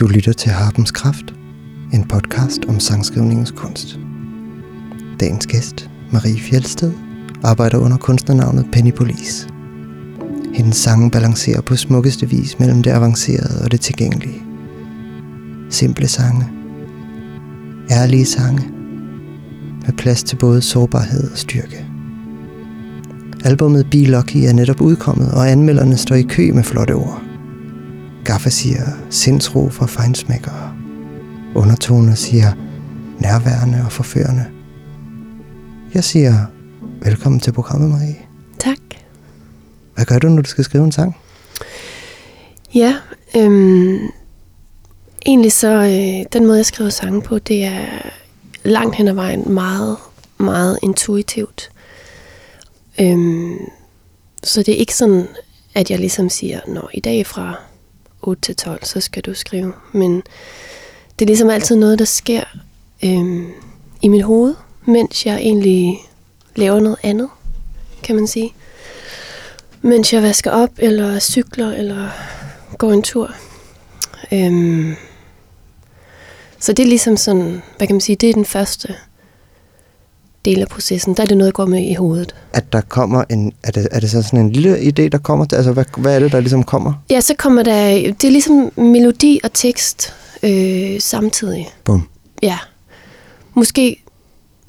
Du lytter til Harpens Kraft, en podcast om sangskrivningens kunst. Dagens gæst, Marie Fjeldsted, arbejder under kunstnernavnet Penny Police. Hendes sange balancerer på smukkeste vis mellem det avancerede og det tilgængelige. Simple sange. Ærlige sange. Med plads til både sårbarhed og styrke. Albummet Be Lucky er netop udkommet, og anmelderne står i kø med flotte ord. Gaffa siger sindsro for fejnsmækkere. Undertoner siger nærværende og forførende. Jeg siger velkommen til programmet, Marie. Tak. Hvad gør du, når du skal skrive en sang? Ja, øhm, egentlig så, øh, den måde jeg skriver sange på, det er langt hen ad vejen meget, meget intuitivt. Øhm, så det er ikke sådan, at jeg ligesom siger, når i dag fra 8 til 12, så skal du skrive. Men det er ligesom altid noget, der sker øhm, i mit hoved, mens jeg egentlig laver noget andet, kan man sige. Mens jeg vasker op, eller cykler, eller går en tur. Øhm, så det er ligesom sådan, hvad kan man sige, det er den første del af processen. Der er det noget, der går med i hovedet. At der kommer en... Er det, er det så sådan en lille idé, der kommer? Altså, hvad, hvad er det, der ligesom kommer? Ja, så kommer der... Det er ligesom melodi og tekst øh, samtidig. Bum. Ja. Måske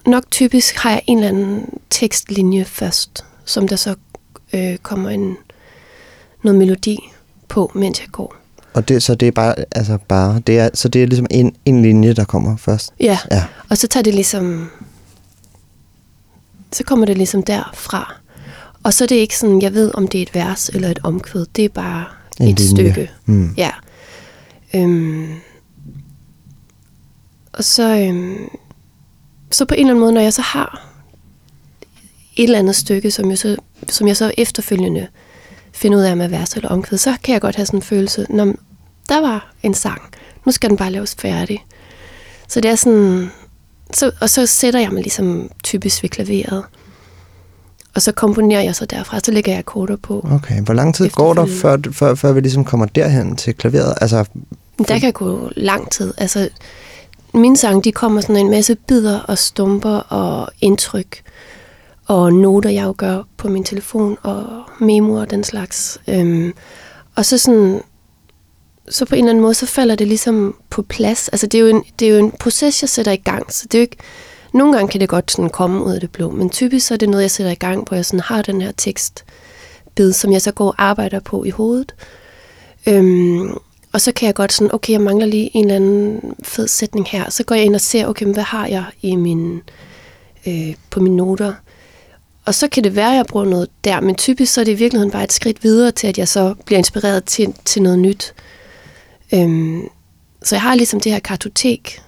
nok typisk har jeg en eller anden tekstlinje først, som der så øh, kommer en noget melodi på, mens jeg går. Og det, så det er bare, altså bare, det er, så det er ligesom en, en linje, der kommer først? Ja. Ja. Og så tager det ligesom... Så kommer det ligesom derfra. Og så er det ikke sådan, jeg ved, om det er et vers eller et omkvæd. Det er bare En et linje. stykke. Mm. Ja. Øhm, og så, øhm, så på en eller anden måde, når jeg så har et eller andet stykke, som jeg så, som jeg så efterfølgende finder ud af med vers eller omkvæd, så kan jeg godt have sådan en følelse, når der var en sang, nu skal den bare laves færdig. Så det er sådan, så, og så sætter jeg mig ligesom typisk ved klaveret, og så komponerer jeg så derfra, så lægger jeg akkorder på. Okay, hvor lang tid går der, før, før, før vi ligesom kommer derhen til klaveret? Altså, Der kan gå lang tid. Altså, mine sange, de kommer sådan en masse bidder og stumper og indtryk og noter, jeg jo gør på min telefon og memoer og den slags. Øhm, og så sådan, så på en eller anden måde, så falder det ligesom på plads. Altså, det er jo en, det er jo en proces, jeg sætter i gang, så det er jo ikke, nogle gange kan det godt sådan komme ud af det blå, men typisk så er det noget, jeg sætter i gang, hvor jeg sådan har den her tekstbid, som jeg så går og arbejder på i hovedet. Øhm, og så kan jeg godt sådan, okay, jeg mangler lige en eller anden fed sætning her. Så går jeg ind og ser, okay, hvad har jeg i min, øh, på mine noter? Og så kan det være, at jeg bruger noget der, men typisk så er det i virkeligheden bare et skridt videre til, at jeg så bliver inspireret til, til noget nyt. Øhm, så jeg har ligesom det her kartotek.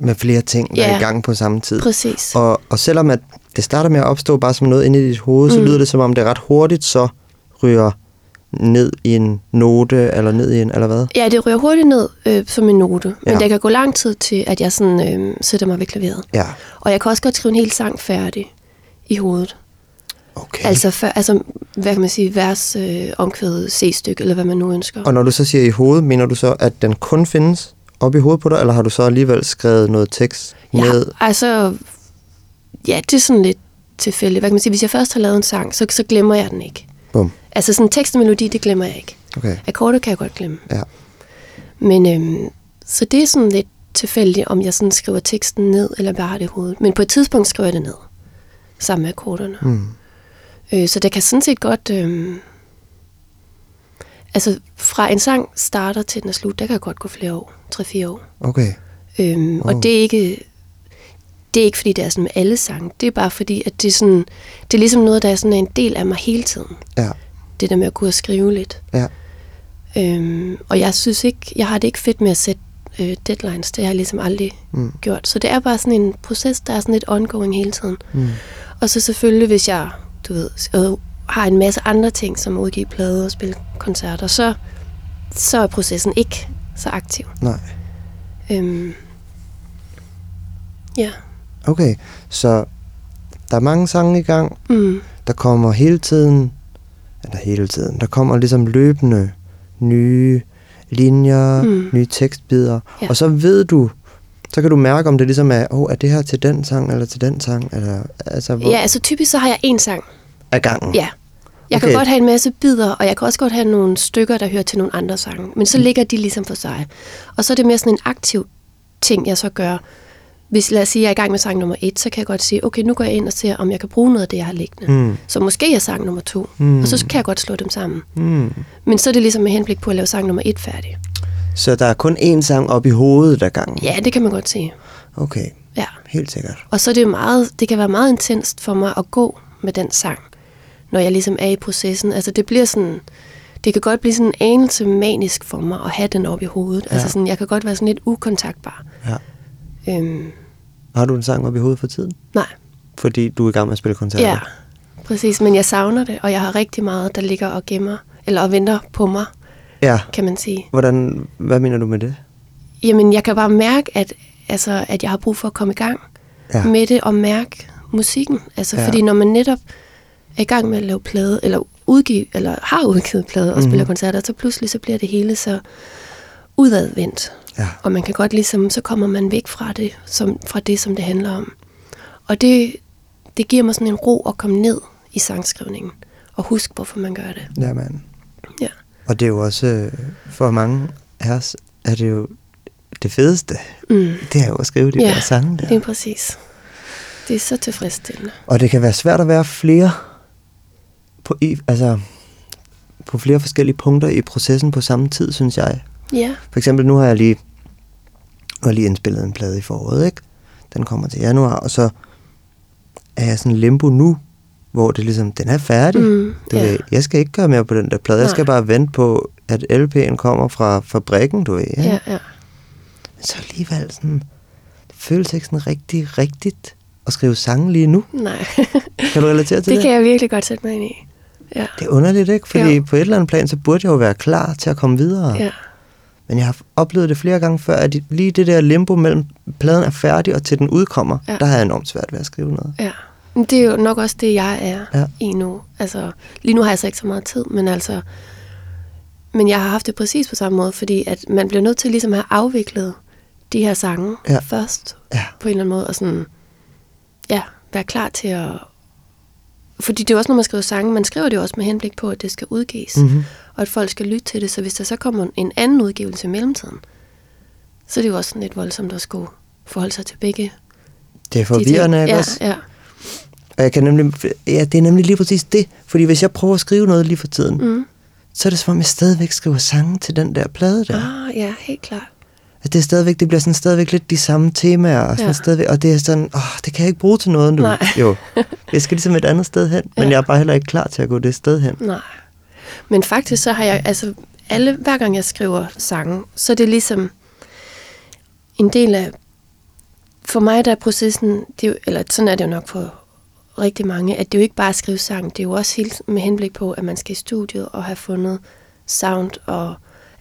med flere ting, der er Ja. i gang på samme tid. Præcis. Og, og selvom at det starter med at opstå bare som noget inde i dit hoved, mm. så lyder det som om det er ret hurtigt, så ryger ned i en note, eller ned i en, eller hvad? Ja, det ryger hurtigt ned øh, som en note, men Ja. der kan gå lang tid til, at jeg sådan, øh, sætter mig ved klaveret. Ja, Og jeg kan også godt skrive en hel sang færdig i hovedet. Okay. Altså, for, altså, hvad kan man sige, vers, øh, omkvædet, C-stykke, eller hvad man nu ønsker. Og når du så siger i hovedet, mener du så, at den kun findes op i hovedet på dig, eller har du så alligevel skrevet noget tekst ned? Ja, altså, ja, det er sådan lidt tilfældigt. Hvad kan man sige, hvis jeg først har lavet en sang, så, så glemmer jeg den ikke. Bum. Altså sådan tekst og melodi, det glemmer jeg ikke. Okay, Akkorder kan jeg godt glemme. ja. Men øhm, så det er sådan lidt tilfældigt, om jeg sådan skriver teksten ned, eller bare har det i hovedet. Men på et tidspunkt skriver jeg det ned, sammen med akkorderne. Mm. Øh, så det kan sådan set godt... Øh, altså, fra en sang starter til den er slut, der kan godt gå flere år. 3-4 år. Okay, Øhm, Wow. Og det er ikke... Det er ikke, fordi det er sådan med alle sange. Det er bare fordi, at det er, sådan, det er ligesom noget, der er sådan en del af mig hele tiden. ja, Det der med at kunne skrive lidt. ja. Øhm, og jeg synes ikke, jeg har det ikke fedt med at sætte øh, deadlines. Det har jeg ligesom aldrig mm. gjort. Så det er bare sådan en proces, der er sådan lidt ongoing hele tiden. Mm. Og så selvfølgelig, hvis jeg, du ved, øh, har en masse andre ting, som at udgive plader og spille koncerter, så, så er processen ikke så aktiv. Nej. Øhm, ja. Okay, så der er mange sange i gang. Mm. Der kommer hele tiden, eller hele tiden, der kommer ligesom løbende nye linjer, mm. nye tekstbider. Ja. Og så ved du, så kan du mærke, om det ligesom er, oh, er det her til den sang, eller til den sang, eller altså, hvor Ja, altså typisk så har jeg én sang. er gangen. Ja. Jeg kan Okay. godt have en masse bidder, og jeg kan også godt have nogle stykker, der hører til nogle andre sange. Men så ligger de ligesom for sig. Og så er det mere sådan en aktiv ting, jeg så gør. Hvis lad os sige, jeg er i gang med sang nummer et, så kan jeg godt sige, okay, nu går jeg ind og ser, om jeg kan bruge noget af det, jeg har liggende. Mm. Så måske er sang nummer to, Mm. og så kan jeg godt slå dem sammen. Mm. Men så er det ligesom med henblik på at lave sang nummer et færdig. Så der er kun én sang op i hovedet ad gangen? Ja, det kan man godt sige. Okay, Ja. helt sikkert. Og så er det jo meget, det kan være meget intenst for mig at gå med den sang, når jeg ligesom er i processen. Altså det bliver sådan, det kan godt blive sådan en anelse manisk for mig at have den op i hovedet. Ja. Altså sådan, jeg kan godt være sådan lidt ukontaktbar. Ja. Øhm, Har du en sang op i hovedet for tiden? nej, Fordi du er i gang med at spille koncerter? ja, præcis. Men jeg savner det, og jeg har rigtig meget, der ligger og gemmer, eller og venter på mig, Ja. kan man sige. Hvordan, hvad mener du med det? Jamen, jeg kan bare mærke, at, altså, at jeg har brug for at komme i gang Ja. med det og mærke musikken. Altså, Ja. fordi når man netop er i gang med at lave plade, eller udgive, eller har udgivet plade og Mhm. spiller koncerter, så pludselig så bliver det hele så udadvendt. Ja. Og man kan godt ligesom, så kommer man væk fra det, som, fra det, som det handler om. Og det, det giver mig sådan en ro at komme ned i sangskrivningen, og huske, hvorfor man gør det. Jamen. Og det er jo også, øh, for mange af os, er det jo det fedeste. Mm. Det er jo at skrive de Ja, der sange der. det er præcis. Det er så tilfredsstillende. Og det kan være svært at være flere på, altså, på flere forskellige punkter i processen på samme tid, synes jeg. Ja, For eksempel nu har jeg lige, nu har lige indspillet en plade i foråret, ikke? Den kommer til januar, og så er jeg sådan limbo nu, hvor det ligesom, den er færdig. Mm, du ja. ved, jeg skal ikke gøre mere på den der plade. Jeg Nej. skal bare vente på, at LP'en kommer fra fabrikken, du ved. Ikke? ja, ja. Men så alligevel sådan, det føles ikke sådan rigtig rigtigt at skrive sange lige nu. Nej, Kan du relatere til det det? kan jeg virkelig godt sætte mig ind i. Ja, Det er underligt, ikke? Fordi Jo. på et eller andet plan, så burde jeg jo være klar til at komme videre. ja, Men jeg har oplevet det flere gange før, at lige det der limbo mellem pladen er færdig og til den udkommer, Ja. der har jeg enormt svært ved at skrive noget. ja. Det er jo nok også det, jeg er Ja. i nu. Altså, lige nu har jeg så ikke så meget tid, men altså... Men jeg har haft det præcis på samme måde, fordi at man bliver nødt til ligesom at have afviklet de her sange Ja. først, Ja. på en eller anden måde, og sådan, ja, være klar til at... Fordi det er jo også, når man skriver sange, man skriver det jo også med henblik på, at det skal udgives, Mhm. og at folk skal lytte til det, så hvis der så kommer en anden udgivelse i mellemtiden, så er det jo også sådan lidt voldsomt at skulle forholde sig til begge Det er de forvirrende, ikke ja, også? Ja, Og jeg kan nemlig, ja, det er nemlig lige præcis det. Fordi hvis jeg prøver at skrive noget lige for tiden, mm. så er det som om, jeg stadigvæk skriver sange til den der plade der. Ah, ja, helt klart. At det er stadigvæk, det bliver sådan stadigvæk lidt de samme temaer, og, sådan Ja. stadigvæk, og det er sådan, åh, det kan jeg ikke bruge til noget nu. Nej. Jo, jeg skal ligesom et andet sted hen, men Ja. jeg er bare heller ikke klar til at gå det sted hen. Nej. Men faktisk så har jeg, altså alle, hver gang jeg skriver sange, så er det ligesom en del af, for mig der er processen, det er jo, eller sådan er det jo nok for rigtig mange, at det er jo ikke bare at skrive sang, det er jo også helt med henblik på, at man skal i studiet og have fundet sound og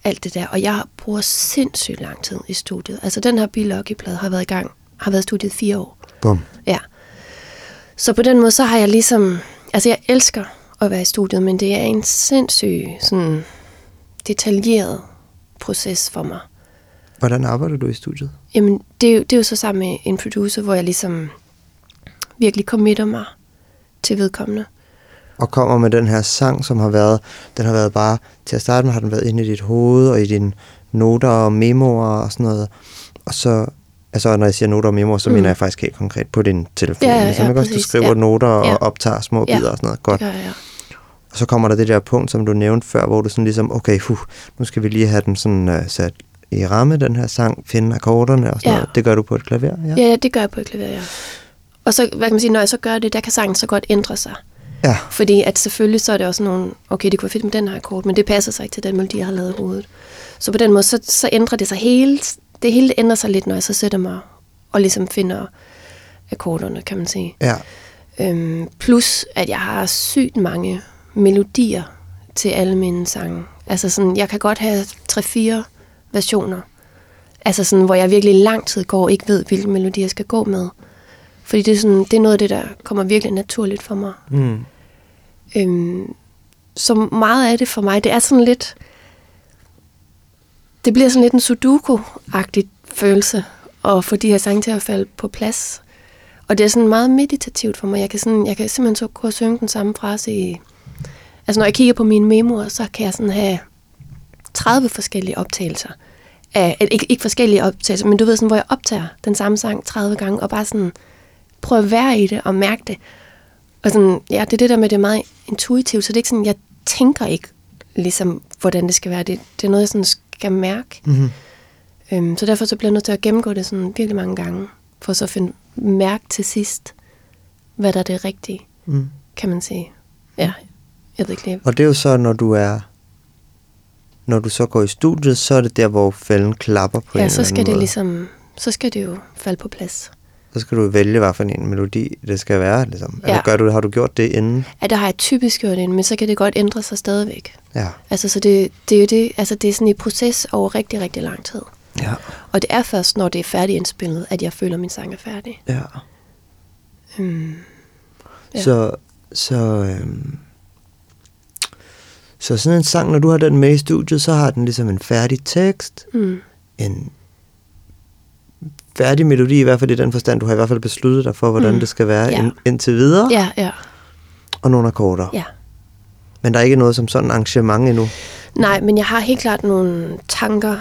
alt det der. Og jeg bruger sindssygt lang tid i studiet. Altså den her Bilogi-plade har været i gang, har været i studiet i fire år. Bum. Ja. Så på den måde, så har jeg ligesom... Altså, jeg elsker at være i studiet, men det er en sindssyg, sådan detaljeret proces for mig. Hvordan arbejder du i studiet? Jamen, det er, jo, det er jo så sammen med en producer, hvor jeg ligesom virkelig committer mig til vedkommende. og kommer med den her sang, som har været, den har været bare, til at starte med har den været inde i dit hoved, og i dine noter og memoer og sådan noget. Og så, altså når jeg siger noter og memoer, så mm. Mener jeg faktisk helt konkret på din telefon. Ja, ja, ligesom, ja, ikke også? Du skriver Ja. noter og Ja. optager små Ja. bidder og sådan noget. Godt. Det gør jeg. Og så kommer der det der punkt, som du nævnte før, hvor du sådan ligesom, okay, huh, nu skal vi lige have den sådan uh, sat i ramme, den her sang, finde akkorderne og sådan Ja. noget. Det gør du på et klaver, ja? Ja, ja, det gør jeg på et klaver, ja. Og så, hvad kan man sige, når jeg så gør det, der kan sangen så godt ændre sig. Ja, Fordi at selvfølgelig så er det også nogle, okay, det kunne være fedt med den her akkord, men det passer sig ikke til den melodi, jeg har lavet i hovedet. Så på den måde, så, så ændrer det sig hele, det hele ændrer sig lidt, når jeg så sætter mig og ligesom finder akkorderne, kan man sige. ja. Øhm, plus, at jeg har sygt mange melodier til alle mine sange. Altså sådan, jeg kan godt have tre-fire versioner. Altså sådan, hvor jeg virkelig lang tid går og ikke ved, hvilken melodi jeg skal gå med. Fordi det er, sådan, det er noget af det, der kommer virkelig naturligt for mig. Mm. Øhm, så meget af det for mig, det er sådan lidt... det bliver sådan lidt en sudoku-agtig følelse, at få de her sange til at falde på plads. Og det er sådan meget meditativt for mig. Jeg kan, sådan, jeg kan simpelthen så kunne synge den samme frase i... Altså når jeg kigger på mine memoer, så kan jeg sådan have 30 forskellige optagelser. Af, ikke, ikke forskellige optagelser, men du ved sådan, hvor jeg optager den samme sang 30 gange, og bare sådan prøve at være i det og mærke det. Og sådan, ja, det er det der med, det er meget intuitivt, så det er ikke sådan, jeg tænker ikke ligesom, hvordan det skal være. Det, det er noget, jeg sådan skal mærke. Mm-hmm. Øhm, så derfor så bliver jeg nødt til at gennemgå det sådan virkelig mange gange, for så at finde mærke til sidst, hvad der er det rigtige, Mm. kan man sige. Ja, jeg ved ikke lige. Og det er jo så, når du er... Når du så går i studiet, så er det der, hvor fælden klapper på en Ja, eller så anden skal det måde. ligesom, så skal det jo falde på plads. Så skal du vælge, hvad for en melodi det skal være. Ligesom. Ja. Eller gør du, har du gjort det inden? Ja, der har jeg typisk gjort det, men så kan det godt ændre sig stadigvæk. Ja. Altså, så det, det er jo det, altså det er sådan en proces over rigtig, rigtig lang tid. Ja. Og det er først, når det er færdigindspillet, at jeg føler, at min sang er færdig. ja. Mm. Ja. Så, så, øhm, så sådan en sang, når du har den med i studiet, så har den ligesom en færdig tekst, Mm. en færdig melodi, i hvert fald i den forstand, du har i hvert fald besluttet dig for, hvordan Mm. det skal være Ja. ind, indtil videre, Ja, ja, og nogle akkorder. ja. Men der er ikke noget som sådan arrangement endnu. Nej, men jeg har helt klart nogle tanker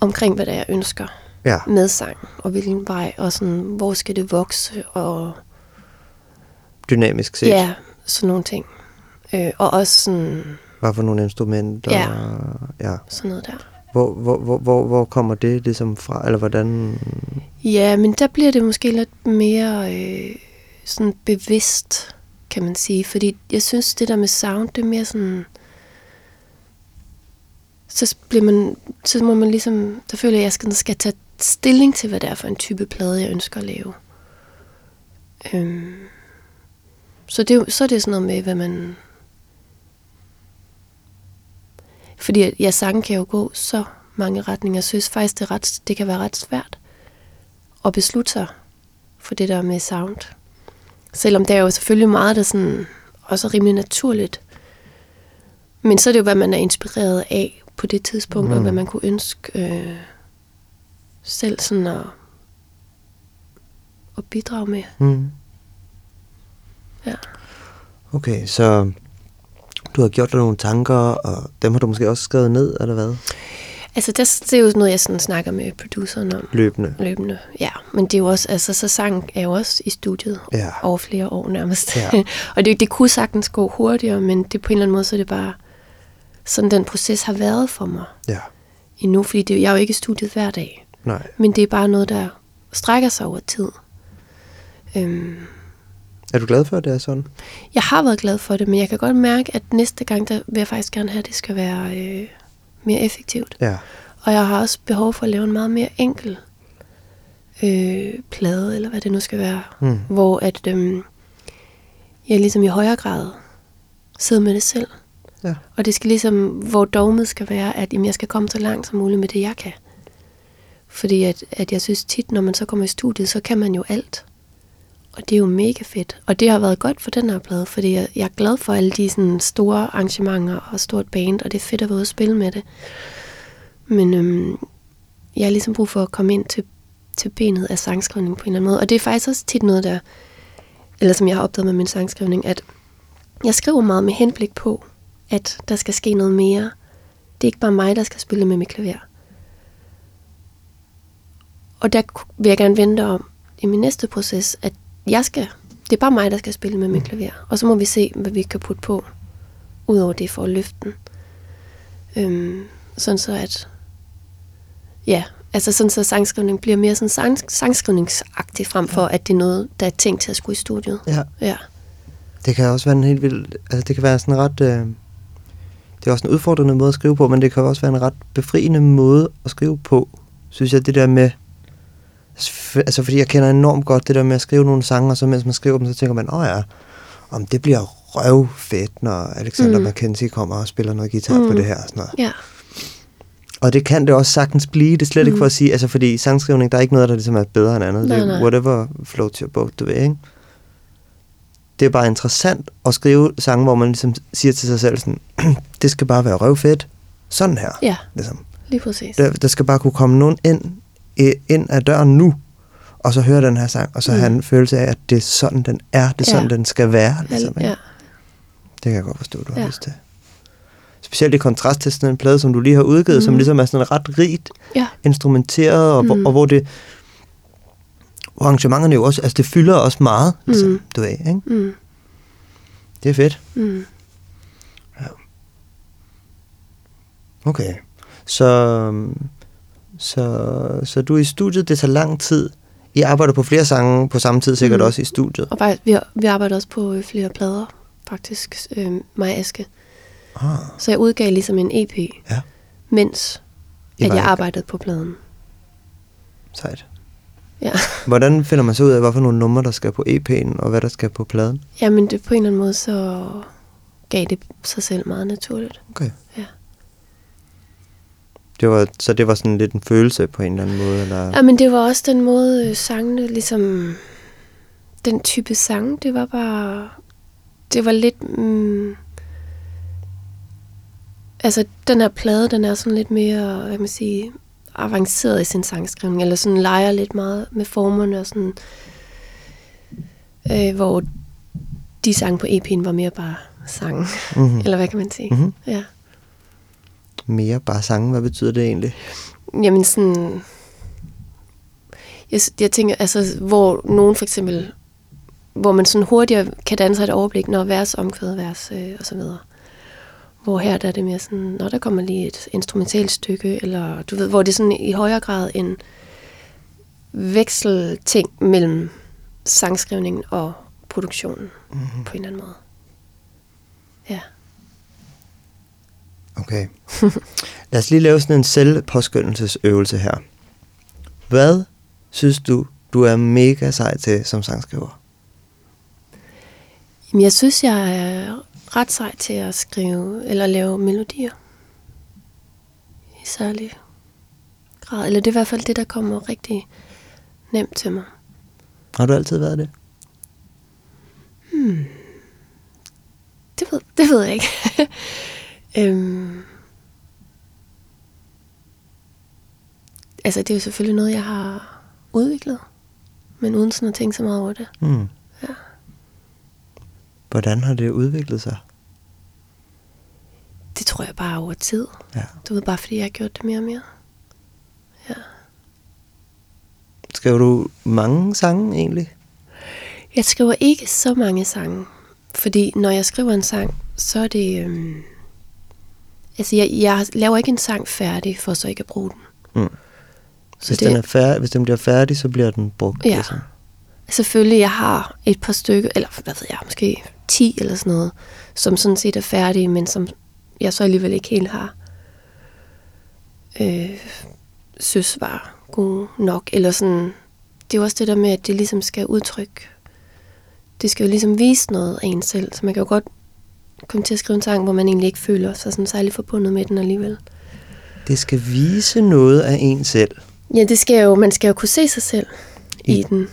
omkring, hvad det er, jeg ønsker Ja. med sang, og hvilken vej, og sådan, hvor skal det vokse, og Dynamisk set. ja, sådan nogle ting. Øh, og også sådan, Hvad for nogle instrumenter? Ja. ja. sådan noget der. Hvor, hvor, hvor, hvor, hvor kommer det ligesom fra? Eller hvordan... Ja, men der bliver det måske lidt mere øh, sådan bevidst, kan man sige. Fordi jeg synes, det der med sound, det er mere sådan... Så, bliver man, så må man ligesom... Der føler jeg, at jeg skal, skal tage stilling til, hvad det er for en type plade, jeg ønsker at lave. Øhm, så, det, så er det sådan noget med, hvad man... Fordi at jeg sange kan jo gå så mange retninger. Jeg synes faktisk, det, er ret, det kan være ret svært at beslutte sig for det der med sound. Selvom der er jo selvfølgelig meget, der sådan også er rimelig naturligt. Men så er det jo, hvad man er inspireret af på det tidspunkt, mm. og Mm. hvad man kunne ønske øh, selv sådan at, at bidrage med. Mm. Ja. Okay, så du har gjort dig nogle tanker, og dem har du måske også skrevet ned, eller hvad? Altså, det, det er jo noget, jeg sådan snakker med produceren om Løbende. løbende. Ja, men det er jo også, altså, så sang er jo også i studiet Ja. over flere år nærmest. Ja. og det, det kunne sagtens gå hurtigere, men det på en eller anden måde, så er det bare sådan, den proces har været for mig Ja. endnu, fordi det, jeg er jo ikke i studiet hver dag, Nej. men det er bare noget, der strækker sig over tid. Øhm, Er du glad for, at det er sådan? jeg har været glad for det, men jeg kan godt mærke, at næste gang, der vil jeg faktisk gerne have, at det skal være øh, mere effektivt. Ja. Og jeg har også behov for at lave en meget mere enkel øh, plade, eller hvad det nu skal være. Mm. Hvor at øh, jeg ligesom i højere grad sidder med det selv. Ja. Og det skal ligesom, hvor dogmet skal være, at jamen, jeg skal komme så langt som muligt med det, jeg kan. Fordi at, at jeg synes tit, når man så kommer i studiet, så kan man jo alt. Og det er jo mega fedt. Og det har været godt for den her plade, fordi jeg, jeg er glad for alle de sådan, store arrangementer og stort band, og det er fedt at være ude og spille med det. Men øhm, jeg har ligesom brug for at komme ind til, til benet af sangskrivning på en eller anden måde. Og det er faktisk også tit noget, der, eller som jeg har opdaget med min sangskrivning, at jeg skriver meget med henblik på, at der skal ske noget mere. Det er ikke bare mig, der skal spille med mit klaver. Og der vil jeg gerne vente om i min næste proces, at jeg skal, det er bare mig, der skal spille med mit klaver. Og så må vi se, hvad vi kan putte på, udover det for at løfte den. Øhm, sådan så at, ja, altså sådan så sangskrivning bliver mere sådan sang, sangskrivningsagtig, frem for at det er noget, der er tænkt til at skulle i studiet. Ja. Ja. Det kan også være en helt vild... Altså, det kan være sådan ret... Øh, det er også en udfordrende måde at skrive på, men det kan også være en ret befriende måde at skrive på, synes jeg, det der med... Altså, fordi jeg kender enormt godt det der med at skrive nogle sange, og så mens man skriver dem, så tænker man, åh oh ja, om det bliver røvfedt, når Alexander mm. Mm. McKenzie kommer og spiller noget guitar mm. på Mm. det her og sådan noget. Ja. Og det kan det også sagtens blive, det er slet mm. ikke for at sige, altså fordi i sangskrivning, der er ikke noget, der ligesom er bedre end andet. Nej, det er whatever floats your boat, du ved, ikke? Det er bare interessant at skrive sange, hvor man ligesom siger til sig selv sådan, det skal bare være røvfedt, sådan her. Ja. Ligesom. lige præcis. Der, der skal bare kunne komme nogen ind, ind ad døren nu, og så høre den her sang, og så Mm. have en følelse af, at det er sådan, den er. Det er sådan, Ja. den skal være. Ligesom, ja. ikke? Det kan jeg godt forstå, du har Ja. lyst til. Specielt i kontrast til sådan en plade, som du lige har udgivet, mm. som ligesom er sådan ret rigt ja. instrumenteret, og, mm. Mm. og hvor det... Hvor arrangementerne jo også, altså det fylder også meget, mm. Mm. du ved, ikke? Mm. Det er fedt. Mm. Okay. Så, så, så du er i studiet, det tager lang tid. I arbejder på flere sange på samme tid, sikkert mm. Også i studiet. Og vi, vi arbejder også på øh, flere plader, faktisk, øh, mig og Aske. Ah, Så jeg udgav ligesom en EP, ja, mens I at jeg arbejdede på pladen. sejt. Ja. Hvordan finder man så ud af, hvad for nogle numre, der skal på EP'en, og hvad der skal på pladen? Jamen, det, på en eller anden måde, så gav det sig selv meget naturligt. Okay. Ja. Det var, så det var sådan lidt en følelse på en eller anden måde? Eller? Ja, men det var også den måde, øh, sangene ligesom... Den type sang, det var bare... Det var lidt... Mm, altså, den her plade, den er sådan lidt mere, hvad kan man sige, avanceret i sin sangskrivning, eller sådan leger lidt meget med formerne og sådan... Øh, hvor de sang på EP'en var mere bare sang. Mm-hmm. Eller hvad kan man sige? Mhm. Ja. Mere bare sange, hvad betyder det egentlig? Jamen sådan... Jeg, jeg tænker, altså, hvor nogen for eksempel... Hvor man sådan hurtigere kan danne sig et overblik, når vers, omkvæd, vers øh, og så videre. Hvor her der er det mere sådan, når der kommer lige et instrumentalt stykke, eller du ved, hvor det er sådan i højere grad en vekselting mellem sangskrivningen og produktionen mm-hmm. på en eller anden måde. Ja. Okay. Lad os lige lave sådan en selvpåskyndelsesøvelse her. Hvad synes du, du er mega sej til som sangskriver? Jamen, jeg synes, jeg er ret sej til at skrive eller lave melodier. I særlig grad. Eller det er i hvert fald det, der kommer rigtig nemt til mig. Har du altid været det? Det ved, det ved jeg ikke. øhm, altså, det er jo selvfølgelig noget, jeg har udviklet. Men uden sådan at tænke så meget over det. Mm. Ja. Hvordan har det udviklet sig? Det tror jeg bare over tid. Ja. Du ved, bare fordi jeg har gjort det mere og mere. Ja. Skriver du mange sange egentlig? Jeg skriver ikke så mange sange, fordi når jeg skriver en sang, så er det... Øhm, altså, jeg, jeg laver ikke en sang færdig, for så ikke at bruge den. Mm. Så Hvis, det- den er færdig, hvis den bliver færdig, så bliver den brugt. Ja. ligesom. Selvfølgelig, jeg har et par stykker, eller hvad ved jeg, måske 10 eller sådan noget, som sådan set er færdige, men som jeg så alligevel ikke helt har øh, synes var gode nok. Eller sådan, det er også det der med, at det ligesom skal udtrykke, det skal jo ligesom vise noget af en selv, så man kan jo godt komme til at skrive en sang, hvor man egentlig ikke føler sig sådan særlig forbundet med den alligevel. Det skal vise noget af en selv. Ja, det skal jo, man skal jo kunne se sig selv i, I- den.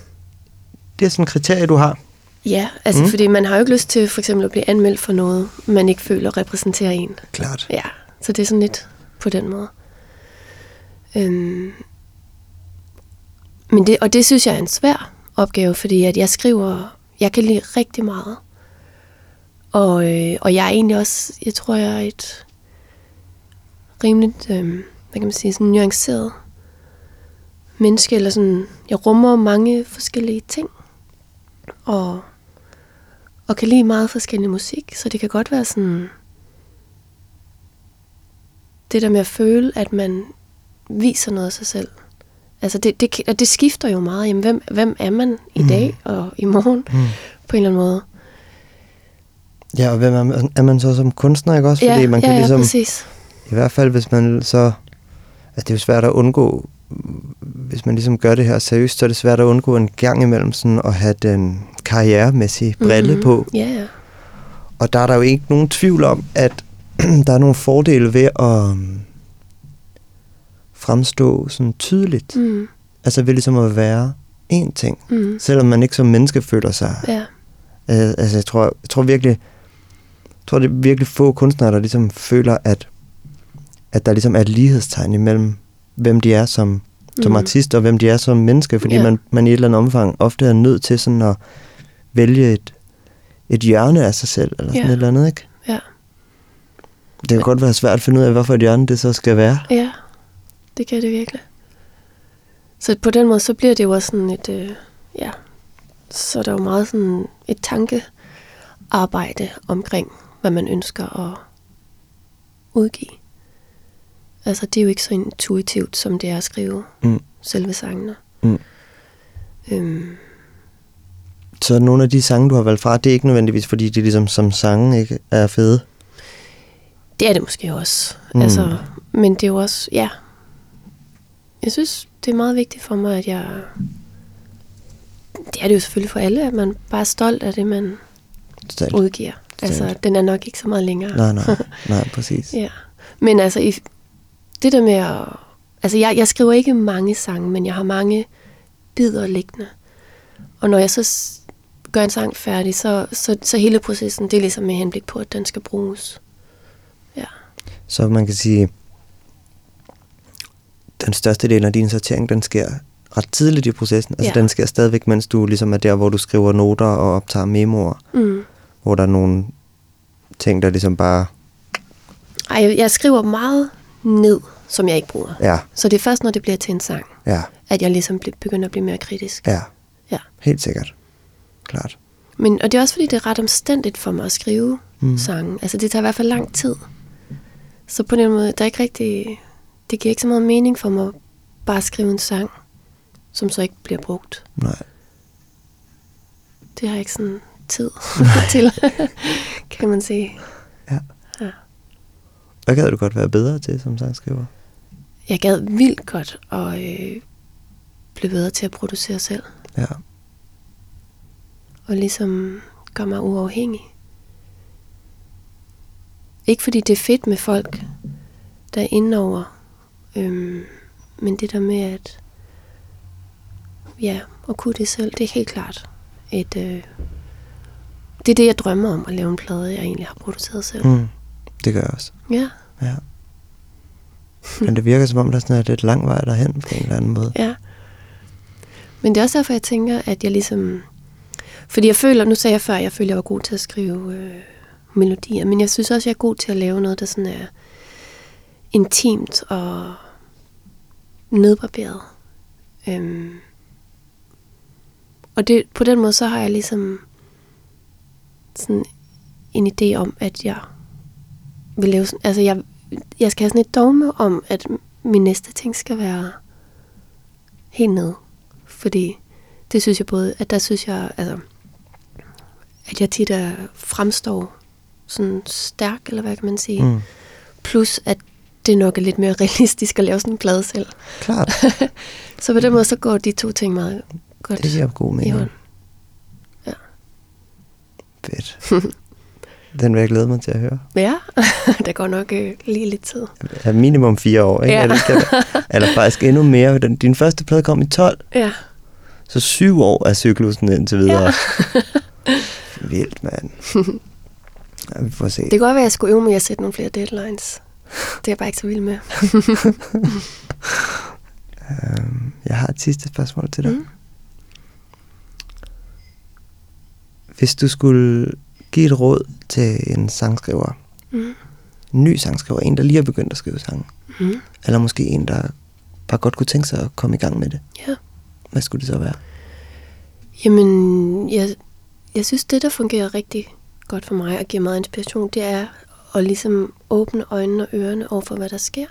Det er sådan en kriterie, du har. Ja, altså mm. fordi man har jo ikke lyst til for eksempel at blive anmeldt for noget, man ikke føler repræsenterer en. Klart. Ja, så det er sådan lidt på den måde. Øhm, men det, og det synes jeg er en svær opgave, fordi at jeg skriver, jeg kan lide rigtig meget. Og, øh, og jeg er egentlig også, jeg tror, jeg er et rimeligt, øh, hvad kan man sige, sådan nuanceret menneske, eller sådan, jeg rummer mange forskellige ting, og, og kan lide meget forskellig musik, så det kan godt være sådan, det der med at føle, at man viser noget af sig selv. Altså det, det, og det skifter jo meget. Jamen, hvem, hvem er man i Mm. dag og i morgen Mm. på en eller anden måde? Ja, og hvem er man, er man så som kunstner, ikke også? ja, Fordi man kan ja, ligesom, ja, præcis. i hvert fald hvis man så, at det er jo svært at undgå, hvis man ligesom gør det her seriøst, så er det svært at undgå en gang imellem sådan at have den karrieremæssige brille Mhm. på. Ja, ja. Og der er der jo ikke nogen tvivl om, at der er nogle fordele ved at um, fremstå sådan tydeligt. Mm, Altså ved ligesom at være én ting, mm, selvom man ikke som menneske føler sig ja. Øh, altså, jeg tror, jeg tror virkelig, jeg tror, det er virkelig få kunstnere, der ligesom føler, at, at der ligesom er et lighedstegn imellem, hvem de er som, som Mhm. artist, og hvem de er som menneske, fordi Ja. man, man i et eller andet omfang ofte er nødt til sådan at vælge et, et hjørne af sig selv, eller sådan Ja. et eller andet, ikke? Ja. Det kan godt være svært at finde ud af, hvorfor et hjørne det så skal være. Ja, det kan det virkelig. Så på den måde, så bliver det jo også sådan et, øh, ja, så er der jo meget sådan et tankearbejde omkring, hvad man ønsker at udgive. Altså, det er jo ikke så intuitivt, som det er at skrive Mm. selve sangene. Mm. Øhm, Så nogle af de sange, du har valgt fra, det er ikke nødvendigvis, fordi de ligesom som sange ikke er fede. det er det måske også. Mm. Altså, men det er jo også, ja. Jeg synes, det er meget vigtigt for mig, at jeg... Det er det jo selvfølgelig for alle, at man bare er stolt af det, man Stalt. udgiver. Altså, den er nok ikke så meget længere. Nej, nej, nej, præcis. Ja. Men altså, i, det der med at... Altså, jeg, jeg skriver ikke mange sange, men jeg har mange bidder liggende. Og når jeg så gør en sang færdig, så, så, så hele processen, det er ligesom med henblik på, at den skal bruges. Ja. Så man kan sige, den største del af din sortering, den sker ret tidligt i processen. Altså Ja. den sker stadigvæk, mens du ligesom er der, hvor du skriver noter og optager memoer, Mm. Hvor der er nogle ting, der ligesom bare, Ej, jeg, skriver meget ned, som jeg ikke bruger. ja, Så det er først, når det bliver til en sang, ja, at jeg ligesom begynder at blive mere kritisk. ja, Ja. helt sikkert. Klart. Men, og det er også, fordi det er ret omstændigt for mig at skrive mm. sange. Altså, det tager i hvert fald lang tid. Så på den måde, der er ikke rigtig... Det giver ikke så meget mening for mig bare at skrive en sang, som så ikke bliver brugt. Nej. Det har jeg ikke sådan tid til, kan man sige. Ja. Ja. Hvad gad du godt være bedre til som sangskriver? Jeg gad vildt godt at øh, blive bedre til at producere selv. Ja. og ligesom gør mig uafhængig. Ikke fordi det er fedt med folk, der er inde over, øhm, men det der med at, ja, at kunne det selv, det er helt klart et, øh, det er det, jeg drømmer om, at lave en plade, jeg egentlig har produceret selv. Mm. Det gør jeg også. Ja, Ja. Men det virker som om, der er sådan er lidt lang vej derhen på en eller anden måde. ja. Men det er også derfor, jeg tænker, at jeg ligesom... Fordi jeg føler, nu sagde jeg før, at jeg føler, at jeg var god til at skrive øh, melodier, men jeg synes også, at jeg er god til at lave noget, der sådan er intimt og nedbarberet. Øhm, og det, på den måde, så har jeg ligesom sådan en idé om, at jeg vil lave sådan, altså jeg, jeg skal have sådan et dogme om, at min næste ting skal være helt ned. Fordi det synes jeg både, at der synes jeg, altså, at jeg tit er, fremstår sådan stærk, eller hvad kan man sige. Mm. Plus, at det nok er lidt mere realistisk at lave sådan en plade selv. Klart, Så på den måde, så går de to ting meget godt det giver god mening. Fedt. Den vil jeg glæde mig til at høre. Ja, der går nok øh, lige lidt tid. Er minimum fire år, ikke? Ja. Er ikke det? Eller faktisk endnu mere. Den- Din første plade kom i 12, Ja, så syv år er cyklusen indtil videre. Ja. Vildt, mand. Ja, vi får se. det kan godt være, at jeg skulle øve mig at sætte nogle flere deadlines. Det er jeg bare ikke så vild med. Øhm, jeg har et sidste spørgsmål til dig. Mm. Hvis du skulle give et råd til en sangskriver, Mm. en ny sangskriver, en, der lige har begyndt at skrive sange, Mm. eller måske en, der bare godt kunne tænke sig at komme i gang med det, Ja. hvad skulle det så være? Jamen, jeg, jeg synes, det, der fungerer rigtig godt for mig og giver meget inspiration, det er at ligesom åbne øjnene og ørerne over for, hvad der sker.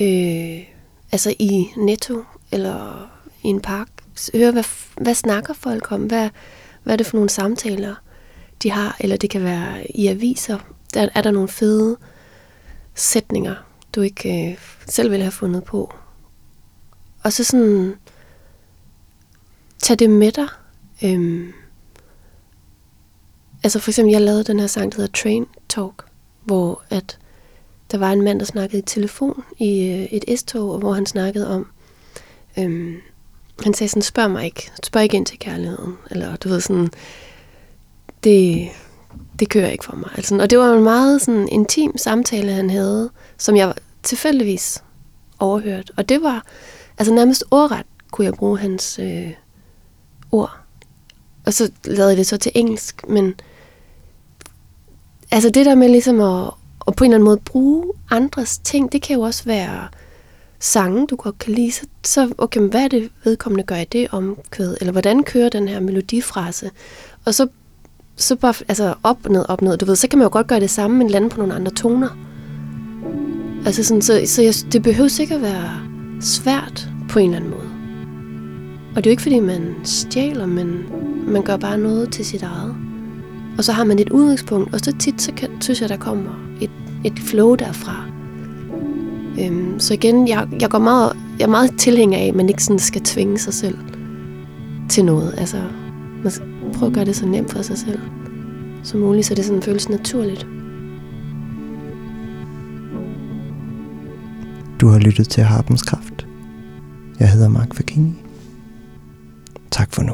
Øh, altså i Netto eller i en park. Høre, hvad, hvad snakker folk om? Hvad, hvad er det for nogle samtaler, de har? Eller det kan være i aviser. Der er der nogle fede sætninger, du ikke øh, selv ville have fundet på. Og så sådan tag det med dig. Øhm, altså for eksempel, jeg lavede den her sang, der hedder Train Talk, hvor at der var en mand, der snakkede i telefon i øh, et S-tog, og hvor han snakkede om, øhm, han sagde sådan, spørg mig ikke, spørg ikke ind til kærligheden, eller du ved sådan, det, det kører ikke for mig. Altså, og det var en meget sådan intim samtale, han havde, som jeg tilfældigvis overhørt. Og det var, altså nærmest ordret kunne jeg bruge hans øh, ord. Og så lavede jeg det så til engelsk, men altså det der med ligesom at, at på en eller anden måde bruge andres ting, det kan jo også være sange, du godt kan lide. Så, så okay, hvad er det vedkommende gør i det omkvæd? Eller hvordan kører den her melodifrase? Og så, så bare altså op, ned, op, ned. Du ved, så kan man jo godt gøre det samme, men lande på nogle andre toner. Altså sådan, så, så jeg, det behøver sikkert at være svært på en eller anden måde. Og det er jo ikke, fordi man stjæler, men man gør bare noget til sit eget. Og så har man et udgangspunkt, og så tit, så kan, synes jeg, der kommer et, et flow derfra. Øhm, så igen, jeg, jeg, går meget, jeg er meget tilhænger af, at man ikke sådan skal tvinge sig selv til noget. Altså, man skal prøve at gøre det så nemt for sig selv som muligt, så det sådan føles naturligt. Du har lyttet til Harpens Kraft. Jeg hedder Mark Fakini. Tak for nu.